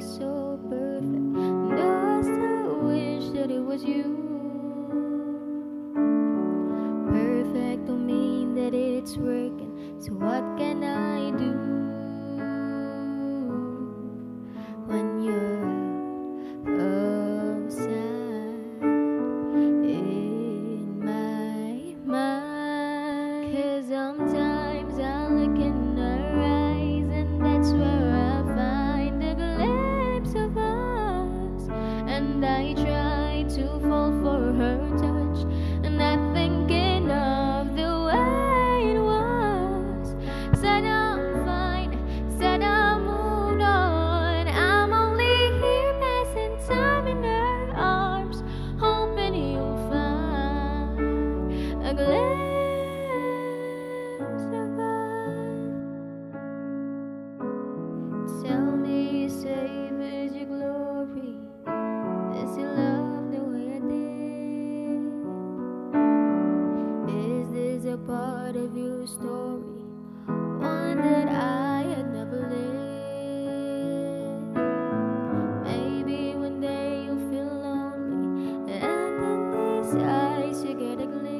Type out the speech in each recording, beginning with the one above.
so perfect. And I still wish that it was you. Perfect don't mean that it's working. So what can and I try to fall for her touch, and I think enough. true story, one that I had never lived. Maybe one day you'll feel lonely, and in these eyes you get a glimpse.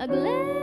a glare.